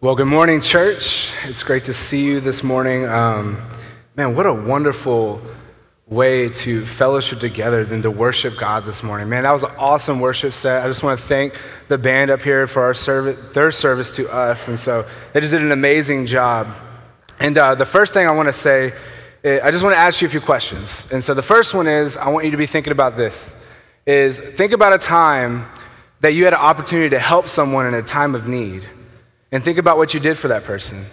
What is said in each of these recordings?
Well, good morning, church. It's great to see you this morning. Um, man, what a wonderful way to fellowship together than to worship God this morning. Man, that was an awesome worship set. I just want to thank the band up here for our service, their service to us. And so they just did an amazing job. And uh, the first thing I want to say, eh, I just want to ask you a few questions. And so the first one is I want you to be thinking about this is think about a time that you had an opportunity to help someone in a time of need and think about what you did for that person.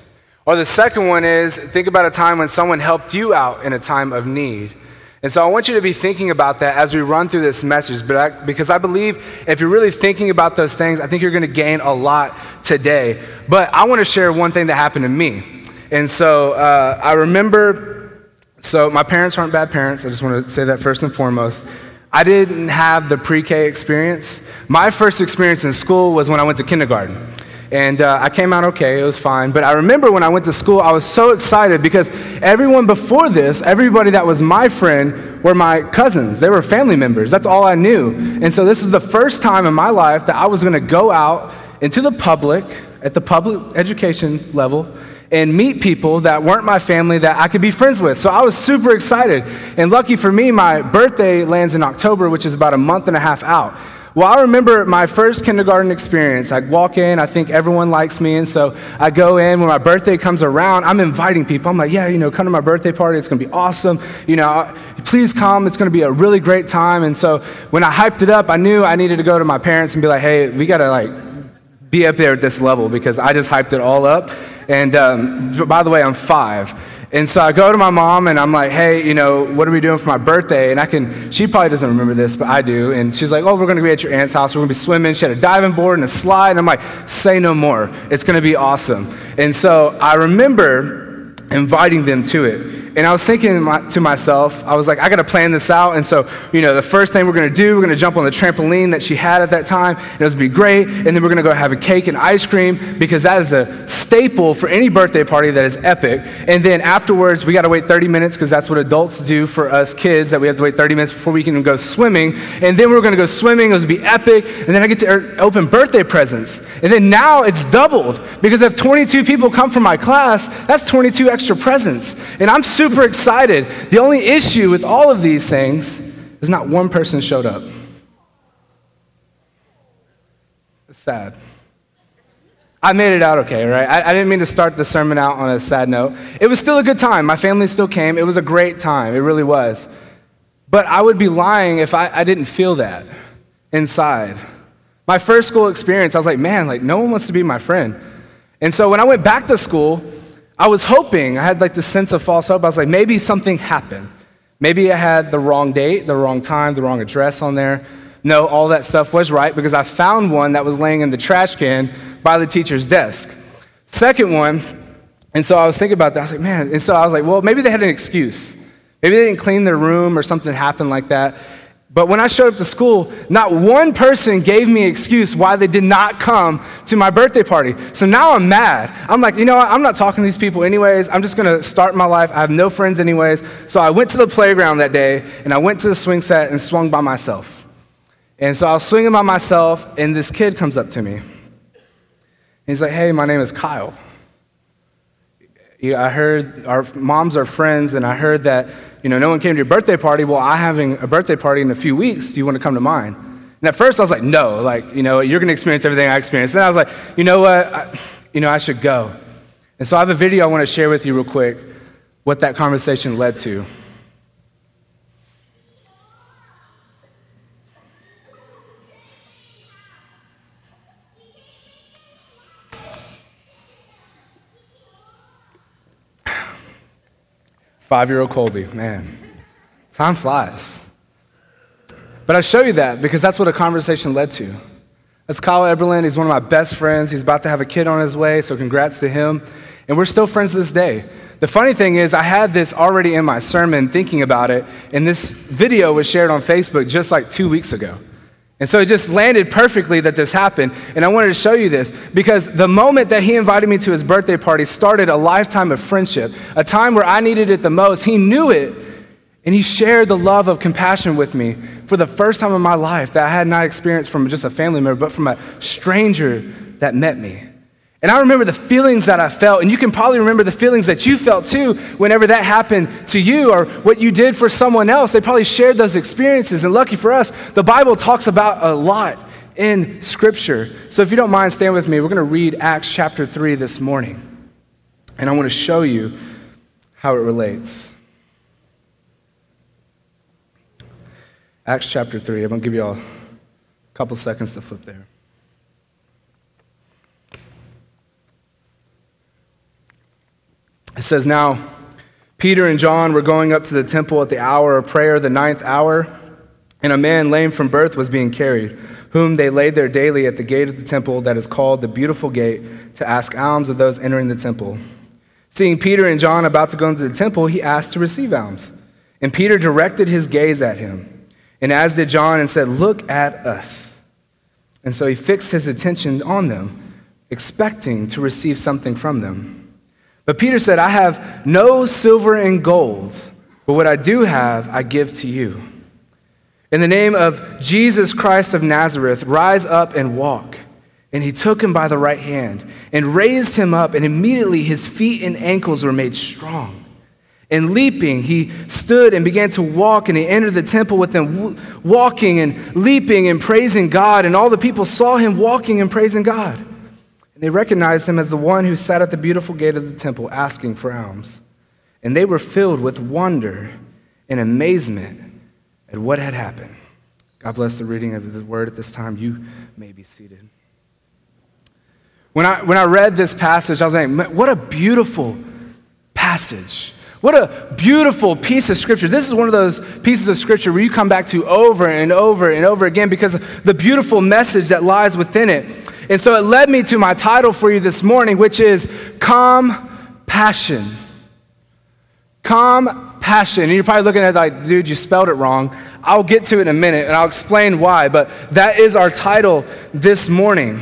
Or the second one is think about a time when someone helped you out in a time of need. And so I want you to be thinking about that as we run through this message, but I, because I believe if you're really thinking about those things, I think you're going to gain a lot today. But I want to share one thing that happened to me. And so uh, I remember, so my parents aren't bad parents. I just want to say that first and foremost. I didn't have the pre K experience. My first experience in school was when I went to kindergarten. And uh, I came out okay, it was fine. But I remember when I went to school, I was so excited because everyone before this, everybody that was my friend, were my cousins. They were family members. That's all I knew. And so this is the first time in my life that I was going to go out into the public, at the public education level, and meet people that weren't my family that I could be friends with. So I was super excited. And lucky for me, my birthday lands in October, which is about a month and a half out. Well, I remember my first kindergarten experience. I'd walk in, I think everyone likes me, and so I go in. When my birthday comes around, I'm inviting people. I'm like, yeah, you know, come to my birthday party. It's going to be awesome. You know, please come. It's going to be a really great time. And so when I hyped it up, I knew I needed to go to my parents and be like, hey, we got to like be up there at this level because I just hyped it all up. And um, by the way, I'm five. And so I go to my mom and I'm like, hey, you know, what are we doing for my birthday? And I can, she probably doesn't remember this, but I do. And she's like, oh, we're going to be at your aunt's house. We're going to be swimming. She had a diving board and a slide. And I'm like, say no more. It's going to be awesome. And so I remember inviting them to it. And I was thinking to myself, I was like, I got to plan this out. And so, you know, the first thing we're going to do, we're going to jump on the trampoline that she had at that time. And it was be great. And then we're going to go have a cake and ice cream because that is a staple for any birthday party that is epic. And then afterwards, we got to wait 30 minutes because that's what adults do for us kids, that we have to wait 30 minutes before we can go swimming. And then we're going to go swimming. It was be epic. And then I get to er, open birthday presents. And then now it's doubled because if 22 people come from my class, that's 22 extra presents. And I'm super super excited. The only issue with all of these things is not one person showed up. It's sad. I made it out okay, right? I, I, didn't mean to start the sermon out on a sad note. It was still a good time. My family still came. It was a great time. It really was. But I would be lying if I, I didn't feel that inside. My first school experience, I was like, man, like no one wants to be my friend. And so when I went back to school, I was hoping, I had like this sense of false hope. I was like, maybe something happened. Maybe I had the wrong date, the wrong time, the wrong address on there. No, all that stuff was right because I found one that was laying in the trash can by the teacher's desk. Second one, and so I was thinking about that. I was like, man, and so I was like, well, maybe they had an excuse. Maybe they didn't clean their room or something happened like that. But when I showed up to school, not one person gave me an excuse why they did not come to my birthday party. So now I'm mad. I'm like, you know what? I'm not talking to these people anyways. I'm just going to start my life. I have no friends anyways. So I went to the playground that day and I went to the swing set and swung by myself. And so I was swinging by myself and this kid comes up to me. He's like, hey, my name is Kyle. I heard our moms are friends, and I heard that you know no one came to your birthday party. Well, I'm having a birthday party in a few weeks. Do you want to come to mine? And at first, I was like, no, like you know you're going to experience everything I experienced. Then I was like, you know what, I, you know I should go. And so I have a video I want to share with you real quick, what that conversation led to. Five year old Colby, man, time flies. But I show you that because that's what a conversation led to. That's Kyle Eberlin. He's one of my best friends. He's about to have a kid on his way, so congrats to him. And we're still friends to this day. The funny thing is, I had this already in my sermon thinking about it, and this video was shared on Facebook just like two weeks ago. And so it just landed perfectly that this happened. And I wanted to show you this because the moment that he invited me to his birthday party started a lifetime of friendship, a time where I needed it the most. He knew it, and he shared the love of compassion with me for the first time in my life that I had not experienced from just a family member, but from a stranger that met me. And I remember the feelings that I felt, and you can probably remember the feelings that you felt too whenever that happened to you or what you did for someone else. They probably shared those experiences. And lucky for us, the Bible talks about a lot in Scripture. So if you don't mind, stand with me. We're going to read Acts chapter 3 this morning. And I want to show you how it relates. Acts chapter 3. I'm going to give you all a couple seconds to flip there. It says, Now, Peter and John were going up to the temple at the hour of prayer, the ninth hour, and a man lame from birth was being carried, whom they laid there daily at the gate of the temple that is called the Beautiful Gate, to ask alms of those entering the temple. Seeing Peter and John about to go into the temple, he asked to receive alms. And Peter directed his gaze at him, and as did John, and said, Look at us. And so he fixed his attention on them, expecting to receive something from them. But Peter said, I have no silver and gold, but what I do have, I give to you. In the name of Jesus Christ of Nazareth, rise up and walk. And he took him by the right hand and raised him up, and immediately his feet and ankles were made strong. And leaping, he stood and began to walk, and he entered the temple with them, walking and leaping and praising God. And all the people saw him walking and praising God. And they recognized him as the one who sat at the beautiful gate of the temple asking for alms. And they were filled with wonder and amazement at what had happened. God bless the reading of the word at this time. You may be seated. When I, when I read this passage, I was like, what a beautiful passage. What a beautiful piece of scripture. This is one of those pieces of scripture where you come back to over and over and over again because of the beautiful message that lies within it. And so it led me to my title for you this morning, which is Calm Passion. Calm Passion. And you're probably looking at like, dude, you spelled it wrong. I'll get to it in a minute and I'll explain why, but that is our title this morning.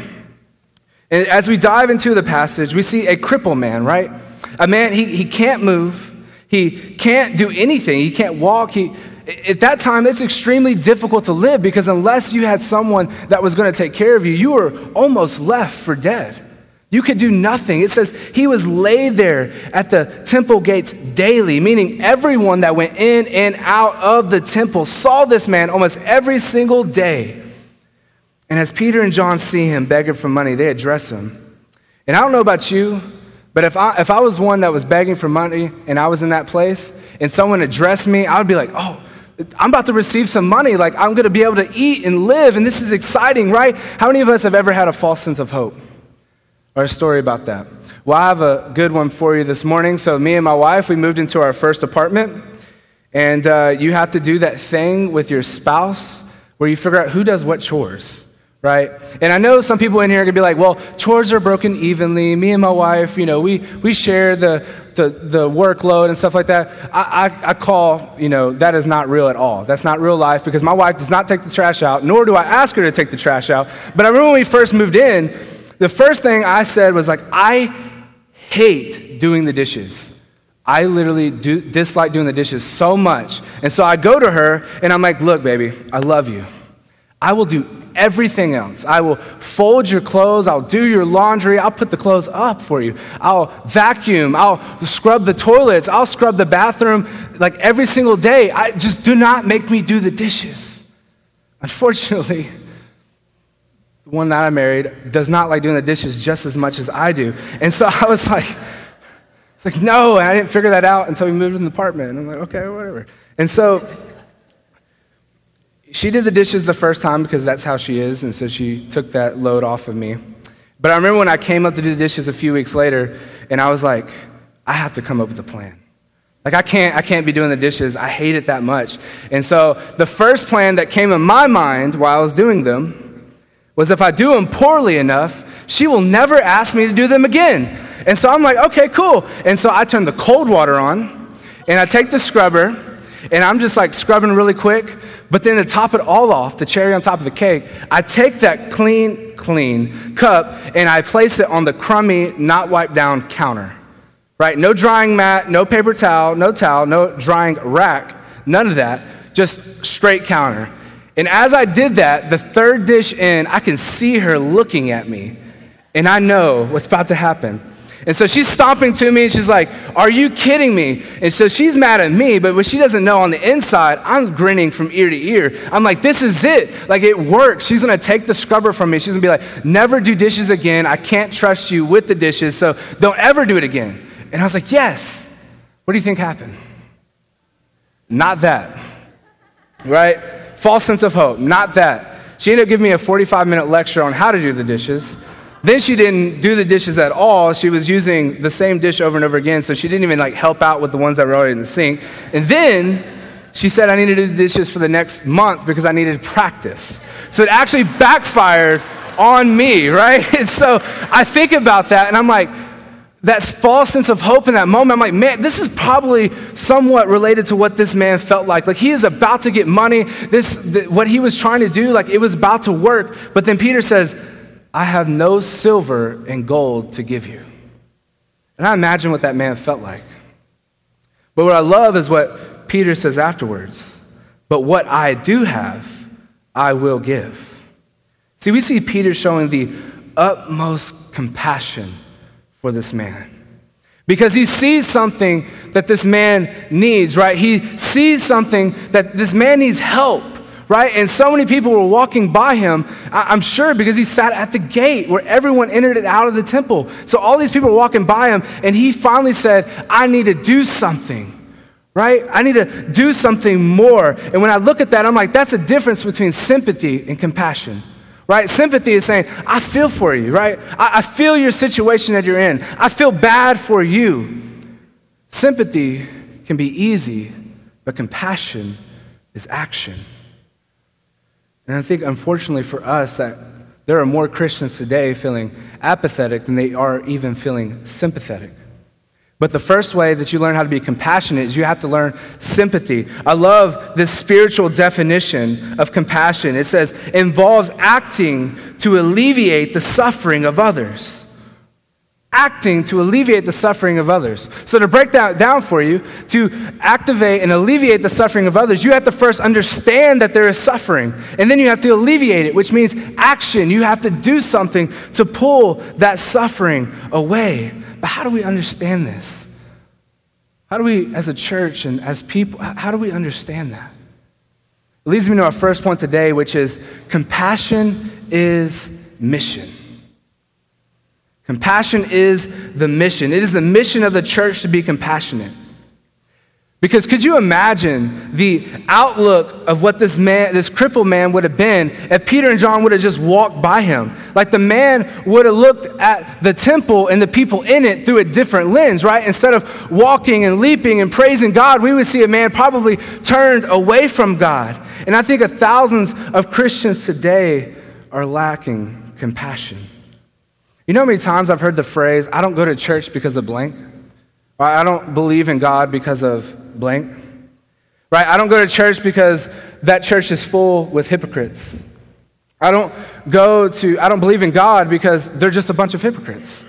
And as we dive into the passage, we see a cripple man, right? A man, he, he can't move, he can't do anything, he can't walk, he, at that time, it's extremely difficult to live because unless you had someone that was going to take care of you, you were almost left for dead. You could do nothing. It says he was laid there at the temple gates daily, meaning everyone that went in and out of the temple saw this man almost every single day. And as Peter and John see him begging for money, they address him. And I don't know about you, but if I, if I was one that was begging for money and I was in that place and someone addressed me, I would be like, oh, I'm about to receive some money. Like, I'm going to be able to eat and live, and this is exciting, right? How many of us have ever had a false sense of hope? Or a story about that? Well, I have a good one for you this morning. So, me and my wife, we moved into our first apartment, and uh, you have to do that thing with your spouse where you figure out who does what chores right? And I know some people in here are going to be like, well, chores are broken evenly. Me and my wife, you know, we, we share the, the, the workload and stuff like that. I, I, I call, you know, that is not real at all. That's not real life because my wife does not take the trash out, nor do I ask her to take the trash out. But I remember when we first moved in, the first thing I said was like, I hate doing the dishes. I literally do, dislike doing the dishes so much. And so I go to her and I'm like, look, baby, I love you. I will do everything else. I will fold your clothes. I'll do your laundry. I'll put the clothes up for you. I'll vacuum. I'll scrub the toilets. I'll scrub the bathroom like every single day. I just do not make me do the dishes. Unfortunately, the one that I married does not like doing the dishes just as much as I do. And so I was like, it's like, no. And I didn't figure that out until we moved in the apartment. And I'm like, okay, whatever. And so she did the dishes the first time because that's how she is, and so she took that load off of me. But I remember when I came up to do the dishes a few weeks later, and I was like, I have to come up with a plan. Like I can't, I can't be doing the dishes. I hate it that much. And so the first plan that came in my mind while I was doing them was if I do them poorly enough, she will never ask me to do them again. And so I'm like, okay, cool. And so I turn the cold water on, and I take the scrubber, and I'm just like scrubbing really quick. But then to top it all off, the cherry on top of the cake, I take that clean, clean cup and I place it on the crummy, not wiped down counter. Right? No drying mat, no paper towel, no towel, no drying rack, none of that. Just straight counter. And as I did that, the third dish in, I can see her looking at me. and I know what's about to happen. And so she's stomping to me and she's like, Are you kidding me? And so she's mad at me, but what she doesn't know on the inside, I'm grinning from ear to ear. I'm like, This is it. Like, it works. She's gonna take the scrubber from me. She's gonna be like, Never do dishes again. I can't trust you with the dishes, so don't ever do it again. And I was like, Yes. What do you think happened? Not that. Right? False sense of hope. Not that. She ended up giving me a 45 minute lecture on how to do the dishes. Then she didn't do the dishes at all. She was using the same dish over and over again, so she didn't even like help out with the ones that were already in the sink. And then she said I needed to do the dishes for the next month because I needed practice. So it actually backfired on me, right? And so I think about that and I'm like, that false sense of hope in that moment, I'm like, man, this is probably somewhat related to what this man felt like. Like he is about to get money. This, th- what he was trying to do, like it was about to work. But then Peter says, I have no silver and gold to give you. And I imagine what that man felt like. But what I love is what Peter says afterwards. But what I do have, I will give. See, we see Peter showing the utmost compassion for this man. Because he sees something that this man needs, right? He sees something that this man needs help right? And so many people were walking by him, I'm sure, because he sat at the gate where everyone entered it out of the temple. So all these people were walking by him, and he finally said, I need to do something. Right? I need to do something more. And when I look at that, I'm like, that's a difference between sympathy and compassion right? Sympathy is saying, I feel for you, right? I, I, feel your situation that you're in. I feel bad for you. Sympathy can be easy, but compassion is action. And I think, unfortunately for us, that there are more Christians today feeling apathetic than they are even feeling sympathetic. But the first way that you learn how to be compassionate is you have to learn sympathy. I love this spiritual definition of compassion. It says, involves acting to alleviate the suffering of others acting to alleviate the suffering of others. So, to break that down for you, to activate and alleviate the suffering of others, you have to first understand that there is suffering, and then you have to alleviate it, which means action. You have to do something to pull that suffering away. But how do we understand this? How do we, as a church and as people, how do we understand that? It leads me to our first point today, which is compassion is mission. Compassion is the mission. It is the mission of the church to be compassionate. Because could you imagine the outlook of what this man, this crippled man would have been if Peter and John would have just walked by him? Like the man would have looked at the temple and the people in it through a different lens, right? Instead of walking and leaping and praising God, we would see a man probably turned away from God. And I think thousands of Christians today are lacking compassion. You know how many times I've heard the phrase, I don't go to church because of blank? Or I don't believe in God because of blank? Right? I don't go to church because that church is full with hypocrites. I don't go to, I don't believe in God because they're just a bunch of hypocrites.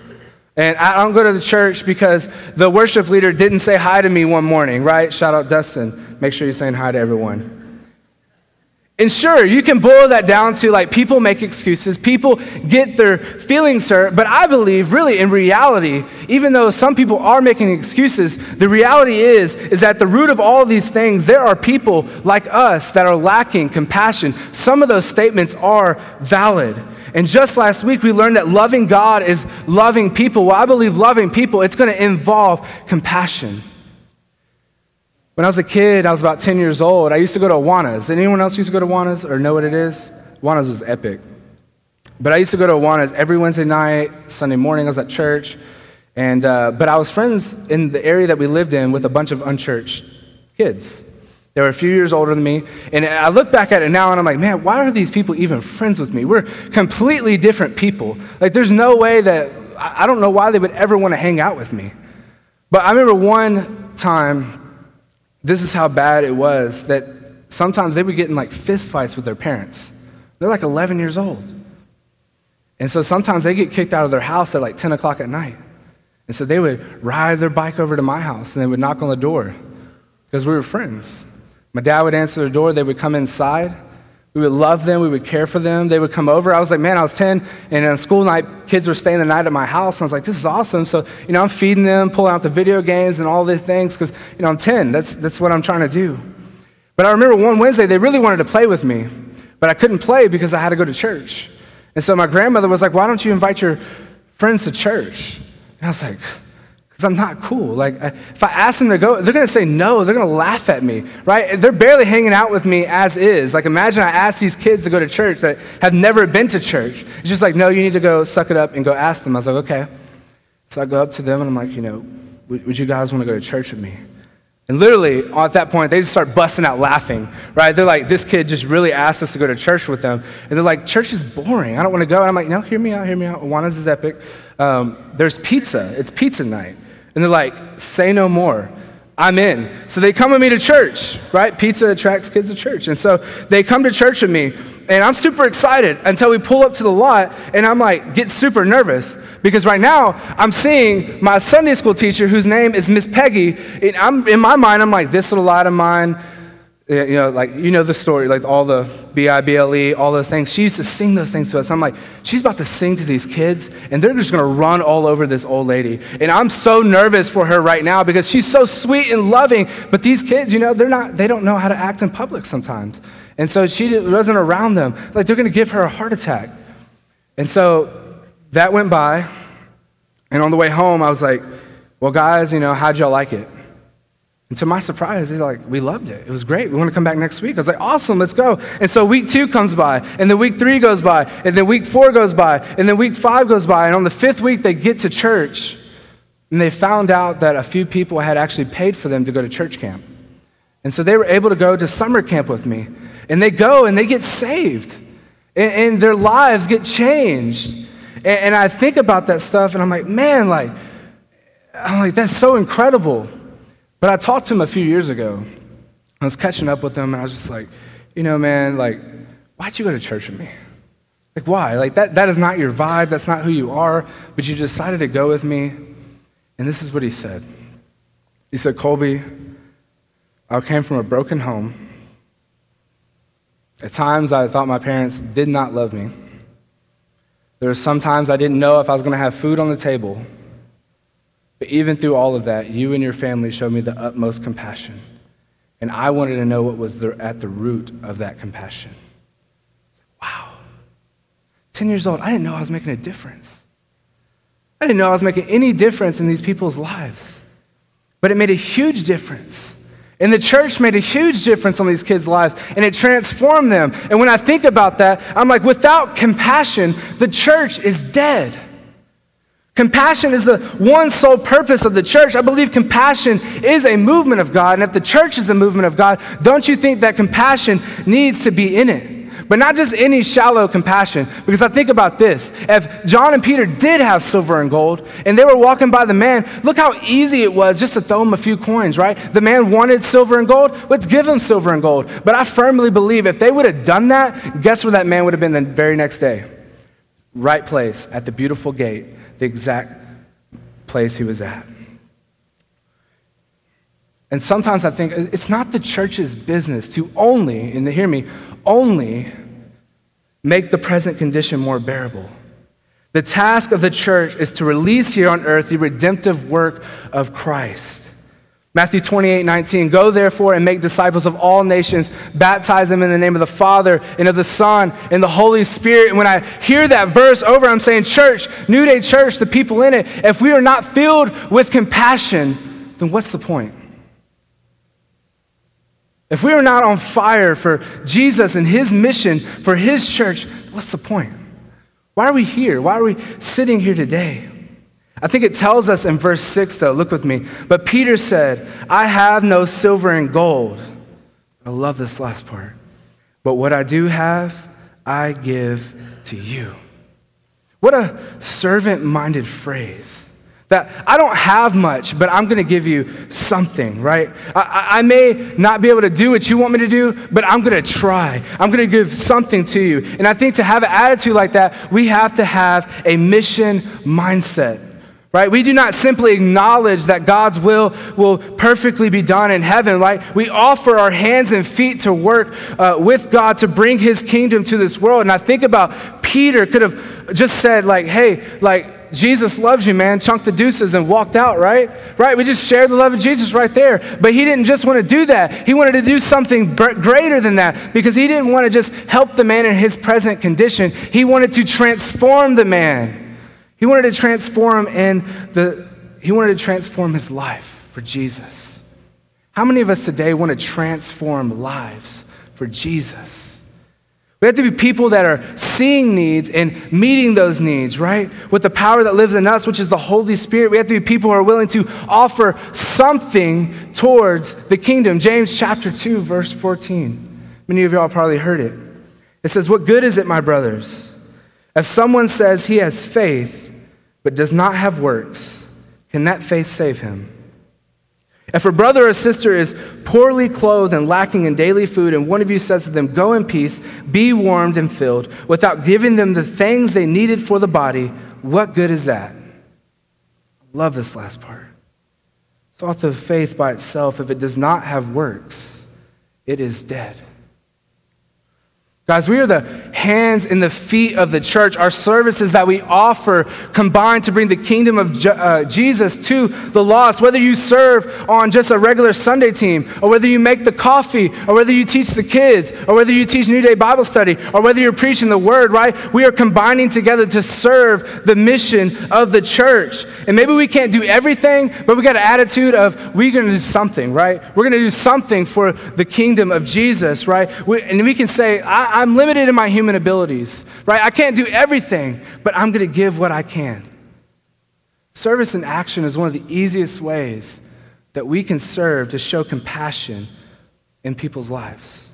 And I don't go to the church because the worship leader didn't say hi to me one morning, right? Shout out Dustin. Make sure you're saying hi to everyone. And sure, you can boil that down to like people make excuses, people get their feelings hurt, but I believe really in reality, even though some people are making excuses, the reality is is that the root of all these things, there are people like us that are lacking compassion. Some of those statements are valid. And just last week we learned that loving God is loving people. Well, I believe loving people, it's going to involve compassion. When I was a kid, I was about 10 years old, I used to go to Awanas. Anyone else used to go to Awanas or know what it is? Awanas was epic. But I used to go to Awanas every Wednesday night, Sunday morning, I was at church. And, uh, but I was friends in the area that we lived in with a bunch of unchurched kids. They were a few years older than me. And I look back at it now and I'm like, man, why are these people even friends with me? We're completely different people. Like, there's no way that, I don't know why they would ever want to hang out with me. But I remember one time this is how bad it was that sometimes they would get in like fist fights with their parents. They're like 11 years old. And so sometimes they get kicked out of their house at like 10 o'clock at night. And so they would ride their bike over to my house and they would knock on the door because we were friends. My dad would answer the door, they would come inside. We would love them. We would care for them. They would come over. I was like, man, I was 10, and on school night, kids were staying the night at my house. And I was like, this is awesome. So, you know, I'm feeding them, pulling out the video games and all these things because, you know, I'm 10. That's, that's what I'm trying to do. But I remember one Wednesday, they really wanted to play with me, but I couldn't play because I had to go to church. And so my grandmother was like, why don't you invite your friends to church? And I was like, because I'm not cool. Like, if I ask them to go, they're going to say no. They're going to laugh at me, right? They're barely hanging out with me as is. Like, imagine I ask these kids to go to church that have never been to church. It's just like, no, you need to go suck it up and go ask them. I was like, okay. So I go up to them and I'm like, you know, would, would you guys want to go to church with me? And literally, at that point, they just start busting out laughing, right? They're like, this kid just really asked us to go to church with them. And they're like, church is boring. I don't want to go. And I'm like, no, hear me out, hear me out. Awanas is epic. Um, there's pizza. It's pizza night. And they're like, say no more. I'm in. So they come with me to church, right? Pizza attracts kids to church. And so they come to church with me, and I'm super excited until we pull up to the lot, and I'm like, get super nervous because right now I'm seeing my Sunday school teacher whose name is Miss Peggy. And I'm, in my mind, I'm like, this little light of mine, you know, like, you know the story, like all the B I B L E, all those things. She used to sing those things to us. I'm like, she's about to sing to these kids, and they're just to run all over this old lady. And I'm so nervous for her right now because she's so sweet and loving. But these kids, you know, they're not, they don't know how to act in public sometimes. And so she wasn't around them. Like, they're to give her a heart attack. And so that went by. And on the way home, I was like, well, guys, you know, how'd y'all like it? And to my surprise, they're like, we loved it. It was great. We want to come back next week. I was like, awesome, let's go. And so week two comes by, and then week three goes by, and then week four goes by, and then week five goes by. And on the fifth week, they get to church, and they found out that a few people had actually paid for them to go to church camp. And so they were able to go to summer camp with me. And they go and they get saved, and, and their lives get changed. And, and I think about that stuff, and I'm like, man, like, I'm like, that's so incredible. But I talked to him a few years ago. I was catching up with him, and I was just like, you know, man, like, why'd you go to church with me? Like, why? Like, that, that is not your vibe. That's not who you are. But you decided to go with me. And this is what he said He said, Colby, I came from a broken home. At times, I thought my parents did not love me. There were some times I didn't know if I was going to have food on the table. But even through all of that, you and your family showed me the utmost compassion. And I wanted to know what was at the root of that compassion. Wow. 10 years old, I didn't know I was making a difference. I didn't know I was making any difference in these people's lives. But it made a huge difference. And the church made a huge difference on these kids' lives, and it transformed them. And when I think about that, I'm like, without compassion, the church is dead. Compassion is the one sole purpose of the church. I believe compassion is a movement of God. And if the church is a movement of God, don't you think that compassion needs to be in it? But not just any shallow compassion. Because I think about this. If John and Peter did have silver and gold, and they were walking by the man, look how easy it was just to throw him a few coins, right? The man wanted silver and gold. Let's give him silver and gold. But I firmly believe if they would have done that, guess where that man would have been the very next day? Right place at the beautiful gate the exact place he was at. And sometimes I think it's not the church's business to only, and hear me, only make the present condition more bearable. The task of the church is to release here on earth the redemptive work of Christ. Matthew 28, 19. Go therefore and make disciples of all nations, baptize them in the name of the Father and of the Son and the Holy Spirit. And when I hear that verse over, I'm saying, Church, New Day Church, the people in it, if we are not filled with compassion, then what's the point? If we are not on fire for Jesus and his mission for his church, what's the point? Why are we here? Why are we sitting here today? I think it tells us in verse 6, though, look with me. But Peter said, I have no silver and gold. I love this last part. But what I do have, I give to you. What a servant minded phrase. That I don't have much, but I'm going to give you something, right? I, I, may not be able to do what you want me to do, but I'm going to try. I'm going to give something to you. And I think to have an attitude like that, we have to have a mission mindset right? We do not simply acknowledge that God's will will perfectly be done in heaven, right? We offer our hands and feet to work uh, with God to bring his kingdom to this world. And I think about Peter could have just said, like, hey, like, Jesus loves you, man, chunk the deuces and walked out, right? Right? We just shared the love of Jesus right there. But he didn't just want to do that. He wanted to do something greater than that because he didn't want to just help the man in his present condition. He wanted to transform the man. He wanted to transform in the, he wanted to transform his life for Jesus. How many of us today want to transform lives for Jesus? We have to be people that are seeing needs and meeting those needs, right? With the power that lives in us, which is the Holy Spirit. We have to be people who are willing to offer something towards the kingdom. James chapter 2, verse 14. Many of y'all probably heard it. It says, What good is it, my brothers, if someone says he has faith but does not have works, can that faith save him? If a brother or sister is poorly clothed and lacking in daily food, and one of you says to them, Go in peace, be warmed and filled, without giving them the things they needed for the body, what good is that? I love this last part. Thoughts of faith by itself, if it does not have works, it is dead. Guys, we are the hands and the feet of the church. Our services that we offer combine to bring the kingdom of Je- uh, Jesus to the lost. Whether you serve on just a regular Sunday team, or whether you make the coffee, or whether you teach the kids, or whether you teach New Day Bible study, or whether you're preaching the word, right? We are combining together to serve the mission of the church. And maybe we can't do everything, but we got an attitude of we're going to do something, right? We're going to do something for the kingdom of Jesus, right? We, and we can say, I, I'm limited in my human abilities, right? I can't do everything, but I'm going to give what I can. Service in action is one of the easiest ways that we can serve to show compassion in people's lives.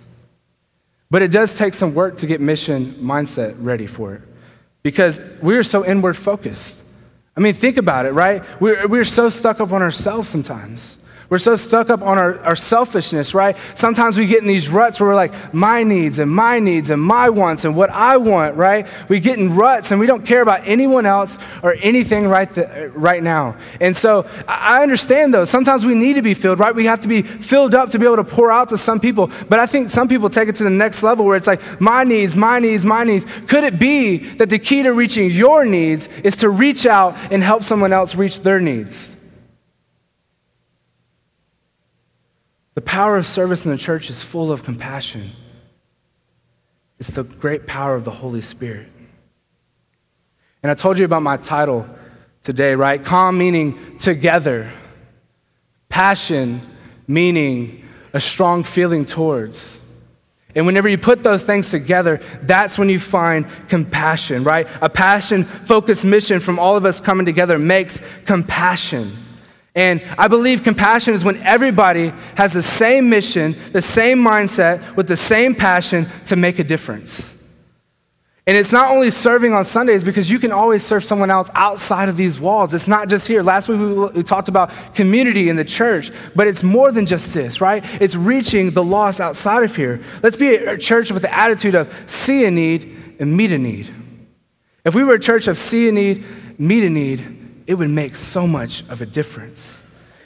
But it does take some work to get mission mindset ready for it because we're so inward focused. I mean, think about it, right? We're, we're so stuck up on ourselves sometimes. We're so stuck up on our, our selfishness, right? Sometimes we get in these ruts where we're like, my needs and my needs and my wants and what I want, right? We get in ruts and we don't care about anyone else or anything right, right now. And so I understand those. Sometimes we need to be filled, right? We have to be filled up to be able to pour out to some people. But I think some people take it to the next level where it's like, my needs, my needs, my needs. Could it be that the key to reaching your needs is to reach out and help someone else reach their needs? The power of service in the church is full of compassion. It's the great power of the Holy Spirit. And I told you about my title today, right? Calm meaning together, passion meaning a strong feeling towards. And whenever you put those things together, that's when you find compassion, right? A passion focused mission from all of us coming together makes compassion. And I believe compassion is when everybody has the same mission, the same mindset, with the same passion to make a difference. And it's not only serving on Sundays because you can always serve someone else outside of these walls. It's not just here. Last week we, we, talked about community in the church, but it's more than just this, right? It's reaching the lost outside of here. Let's be a church with the attitude of see a need and meet a need. If we were a church of see a need, meet a need, it would make so much of a difference.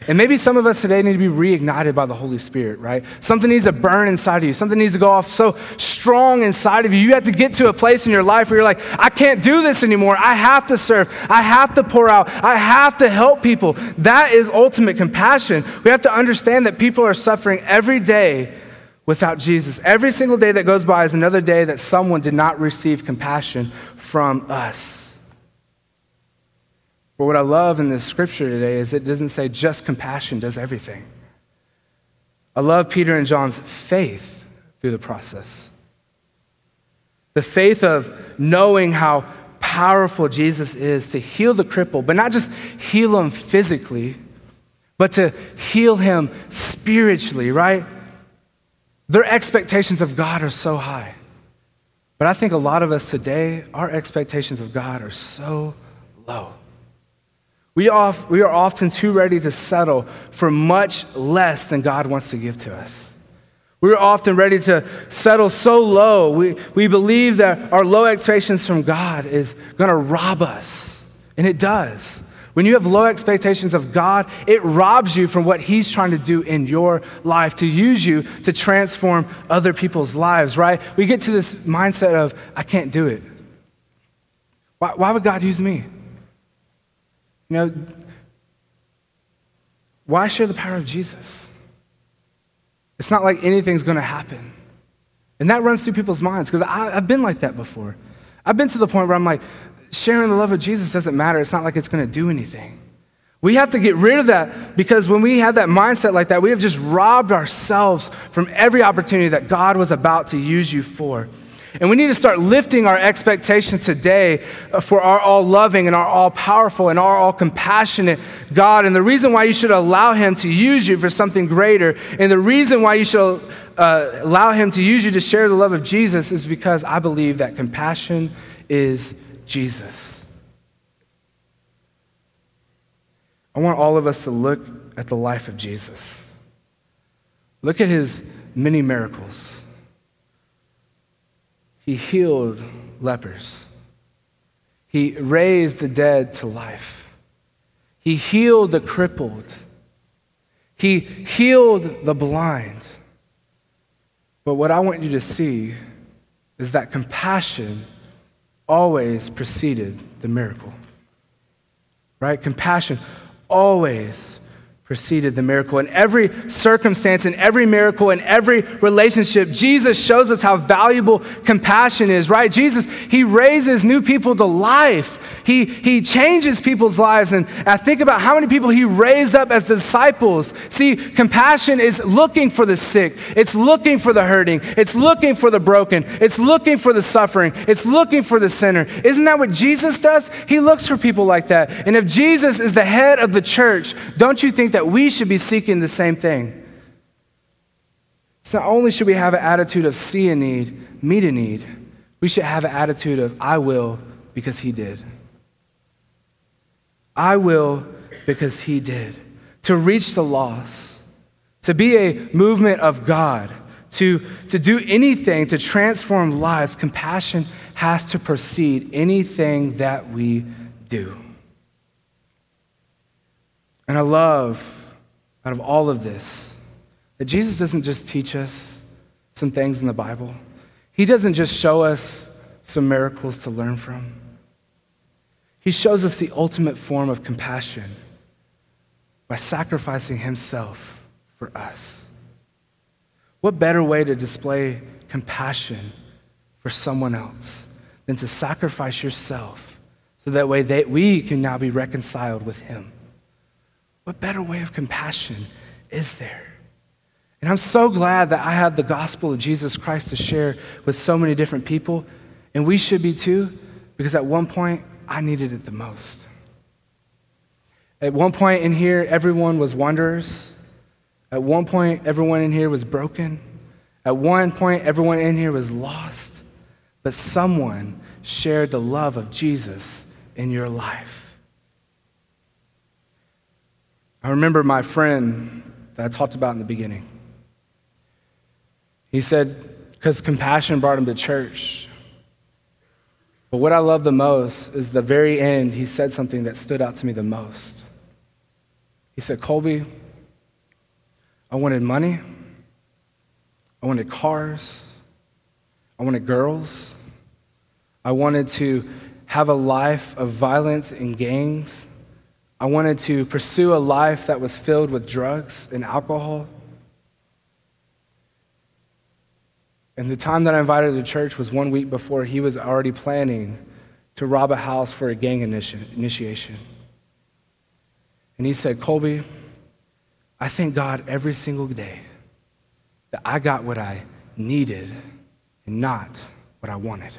And maybe some of us today need to be reignited by the Holy Spirit, right? Something needs to burn inside of you. Something needs to go off so strong inside of you. You have to get to a place in your life where you're like, I can't do this anymore. I have to serve. I have to pour out. I have to help people. That is ultimate compassion. We have to understand that people are suffering every day without Jesus. Every single day that goes by is another day that someone did not receive compassion from us. But what I love in this scripture today is it doesn't say just compassion does everything. I love Peter and John's faith through the process. The faith of knowing how powerful Jesus is to heal the cripple, but not just heal him physically, but to heal him spiritually, right? Their expectations of God are so high. But I think a lot of us today, our expectations of God are so low. We, off, we are often too ready to settle for much less than God wants to give to us. We're often ready to settle so low. We, we believe that our low expectations from God is going to rob us. And it does. When you have low expectations of God, it robs you from what He's trying to do in your life, to use you to transform other people's lives, right? We get to this mindset of, I can't do it. Why, why would God use me? You know, why share the power of Jesus? It's not like anything's going to happen. And that runs through people's minds because I've been like that before. I've been to the point where I'm like, sharing the love of Jesus doesn't matter. It's not like it's going to do anything. We have to get rid of that because when we have that mindset like that, we have just robbed ourselves from every opportunity that God was about to use you for. And we need to start lifting our expectations today for our all loving and our all powerful and our all compassionate God. And the reason why you should allow Him to use you for something greater, and the reason why you should uh, allow Him to use you to share the love of Jesus is because I believe that compassion is Jesus. I want all of us to look at the life of Jesus. Look at His many miracles. He healed lepers. He raised the dead to life. He healed the crippled. He healed the blind. But what I want you to see is that compassion always preceded the miracle. Right? Compassion always preceded the miracle. In every circumstance, in every miracle, in every relationship, Jesus shows us how valuable compassion is, right? Jesus, He raises new people to life. He, he changes people's lives. And I think about how many people He raised up as disciples. See, compassion is looking for the sick, it's looking for the hurting, it's looking for the broken, it's looking for the suffering, it's looking for the sinner. Isn't that what Jesus does? He looks for people like that. And if Jesus is the head of the church, don't you think that we should be seeking the same thing. So not only should we have an attitude of see a need, meet a need, we should have an attitude of I will because he did. I will because he did. To reach the lost, to be a movement of God, to, to do anything to transform lives, compassion has to precede anything that we do. And I love, out of all of this, that Jesus doesn't just teach us some things in the Bible, He doesn't just show us some miracles to learn from. He shows us the ultimate form of compassion by sacrificing Himself for us. What better way to display compassion for someone else than to sacrifice yourself so that way they, we can now be reconciled with Him? What better way of compassion is there? And I'm so glad that I have the gospel of Jesus Christ to share with so many different people. And we should be too, because at one point, I needed it the most. At one point in here, everyone was wanderers. At one point, everyone in here was broken. At one point, everyone in here was lost. But someone shared the love of Jesus in your life. I remember my friend that I talked about in the beginning. He said, because compassion brought him to church. But what I love the most is the very end, he said something that stood out to me the most. He said, Colby, I wanted money, I wanted cars, I wanted girls, I wanted to have a life of violence and gangs. I wanted to pursue a life that was filled with drugs and alcohol. And the time that I invited to church was one week before he was already planning to rob a house for a gang initiation. And he said, Colby, I thank God every single day that I got what I needed and not what I wanted.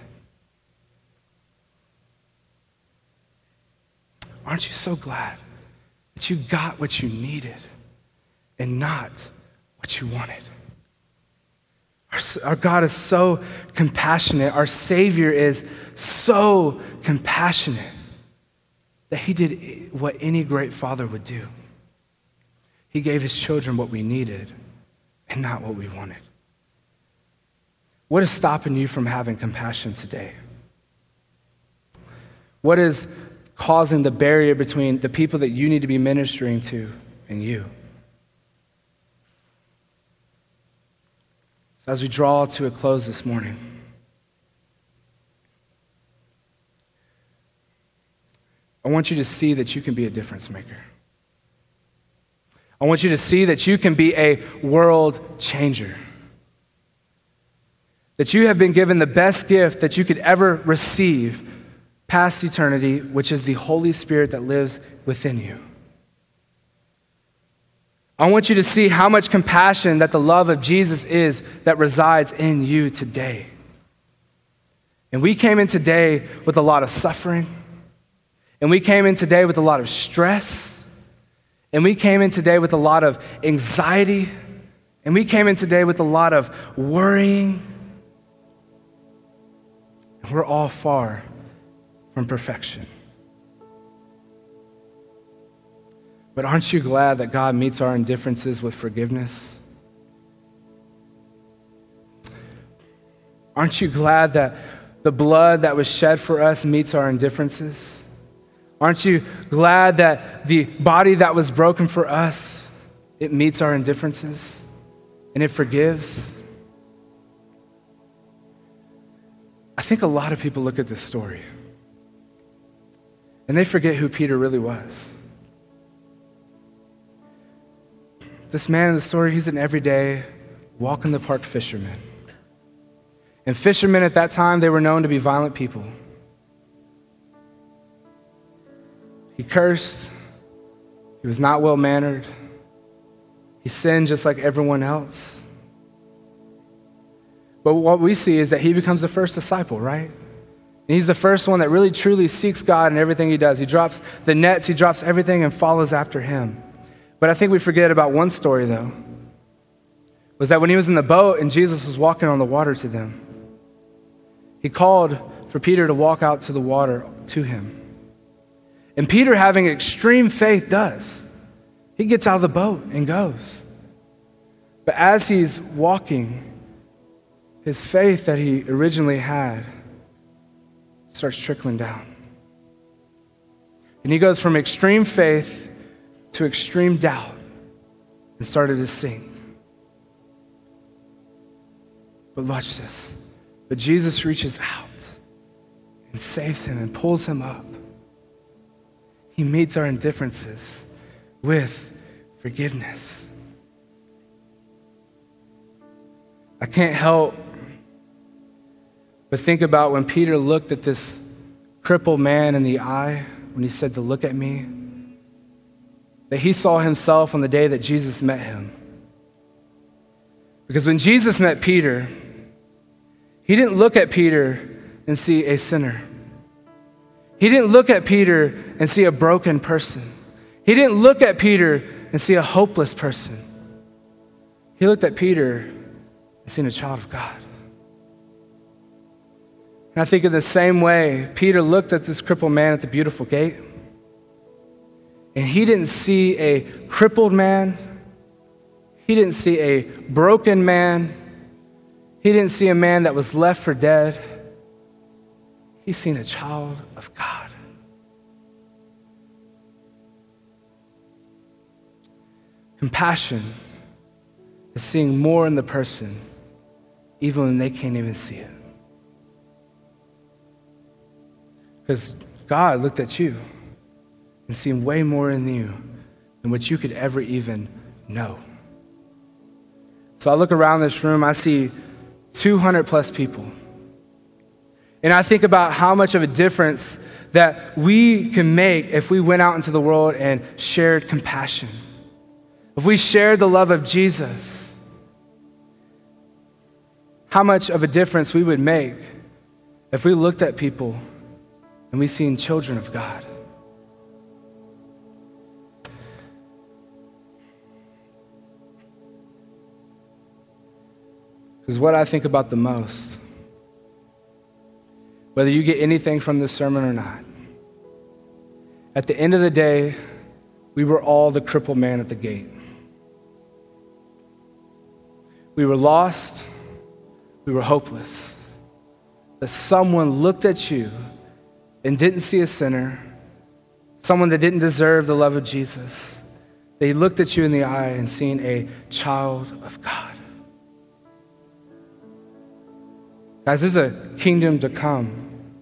Aren't you so glad that you got what you needed and not what you wanted? Our, our, God is so compassionate. Our Savior is so compassionate that He did what any great father would do. He gave His children what we needed and not what we wanted. What is stopping you from having compassion today? What is causing the barrier between the people that you need to be ministering to and you. So, as we draw to a close this morning, I want you to see that you can be a difference maker. I want you to see that you can be a world changer. That you have been given the best gift that you could ever receive past eternity, which is the Holy Spirit that lives within you. I want you to see how much compassion that the love of Jesus is that resides in you today. And we came in today with a lot of suffering, and we came in today with a lot of stress, and we came in today with a lot of anxiety, and we came in today with a lot of worrying. We're all far from perfection. But aren't you glad that God meets our indifferences with forgiveness? Aren't you glad that the blood that was shed for us meets our indifferences? Aren't you glad that the body that was broken for us, it meets our indifferences and it forgives? I think a lot of people look at this story and they forget who Peter really was. This man in the story, he's an everyday walk in the park fisherman. And fishermen at that time, they were known to be violent people. He cursed. He was not well mannered. He sinned just like everyone else. But what we see is that he becomes the first disciple, right? And he's the first one that really truly seeks God in everything he does. He drops the nets, he drops everything and follows after him. But I think we forget about one story, though, was that when he was in the boat and Jesus was walking on the water to them, he called for Peter to walk out to the water to him. And Peter, having extreme faith, does. He gets out of the boat and goes. But as he's walking, his faith that he originally had starts trickling down. And he goes from extreme faith to extreme doubt and started to sink. But watch this. But Jesus reaches out and saves him and pulls him up. He meets our indifferences with forgiveness. I can't help but think about when Peter looked at this crippled man in the eye when he said to look at me that he saw himself on the day that Jesus met him. Because when Jesus met Peter, he didn't look at Peter and see a sinner. He didn't look at Peter and see a broken person. He didn't look at Peter and see a hopeless person. He looked at Peter and seen a child of God. And I think in the same way, Peter looked at this crippled man at the beautiful gate. And he didn't see a crippled man. He didn't see a broken man. He didn't see a man that was left for dead. He seen a child of God. Compassion is seeing more in the person, even when they can't even see it. Because God looked at you and seen way more in you than what you could ever even know. So I look around this room, I see 200 plus people. And I think about how much of a difference that we can make if we went out into the world and shared compassion. If we shared the love of Jesus, how much of a difference we would make if we looked at people and we seen children of God. Because what I think about the most, whether you get anything from this sermon or not, at the end of the day, we were all the crippled man at the gate. We were lost, we were hopeless. That someone looked at you and didn't see a sinner, someone that didn't deserve the love of Jesus. They looked at you in the eye and seen a child of God. Guys, there's a kingdom to come.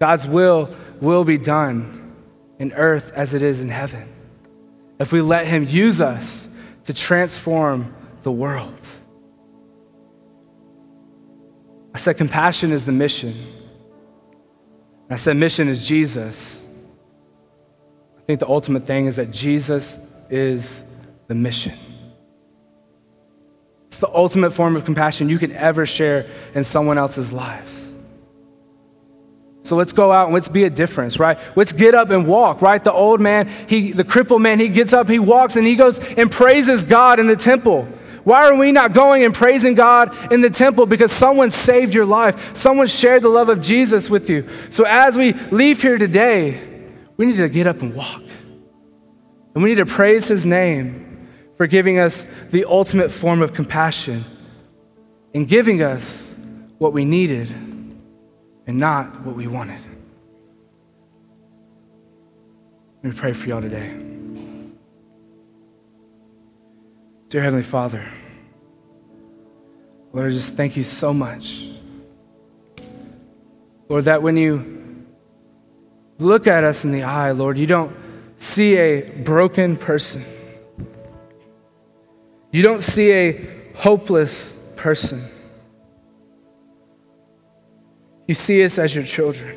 God's will will be done in earth as it is in heaven. If we let Him use us to transform the world. I said compassion is the mission. I said mission is Jesus. I think the ultimate thing is that Jesus is the mission. It's the ultimate form of compassion you can ever share in someone else's lives. So let's go out and let's be a difference, right? Let's get up and walk, right? The old man, he, the crippled man, he gets up, he walks, and he goes and praises God in the temple. Why are we not going and praising God in the temple? Because someone saved your life. Someone shared the love of Jesus with you. So as we leave here today, we need to get up and walk. And we need to praise his name for giving us the ultimate form of compassion and giving us what we needed and not what we wanted. Let me pray for y'all today. Dear Heavenly Father, Lord, I just thank you so much. Lord, that when you look at us in the eye, Lord, you don't see a broken person. You don't see a hopeless person. You see us as your children.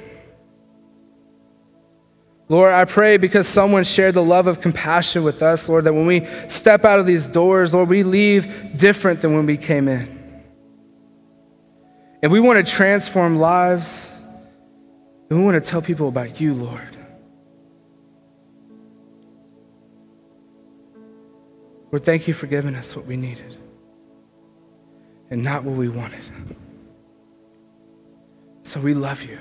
Lord, I pray because someone shared the love of compassion with us, Lord, that when we step out of these doors, Lord, we leave different than when we came in. And we want to transform lives, and we want to tell people about you, Lord. Lord, thank you for giving us what we needed and not what we wanted. So we love you.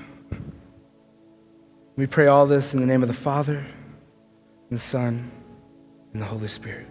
We pray all this in the name of the Father, and the Son, and the Holy Spirit.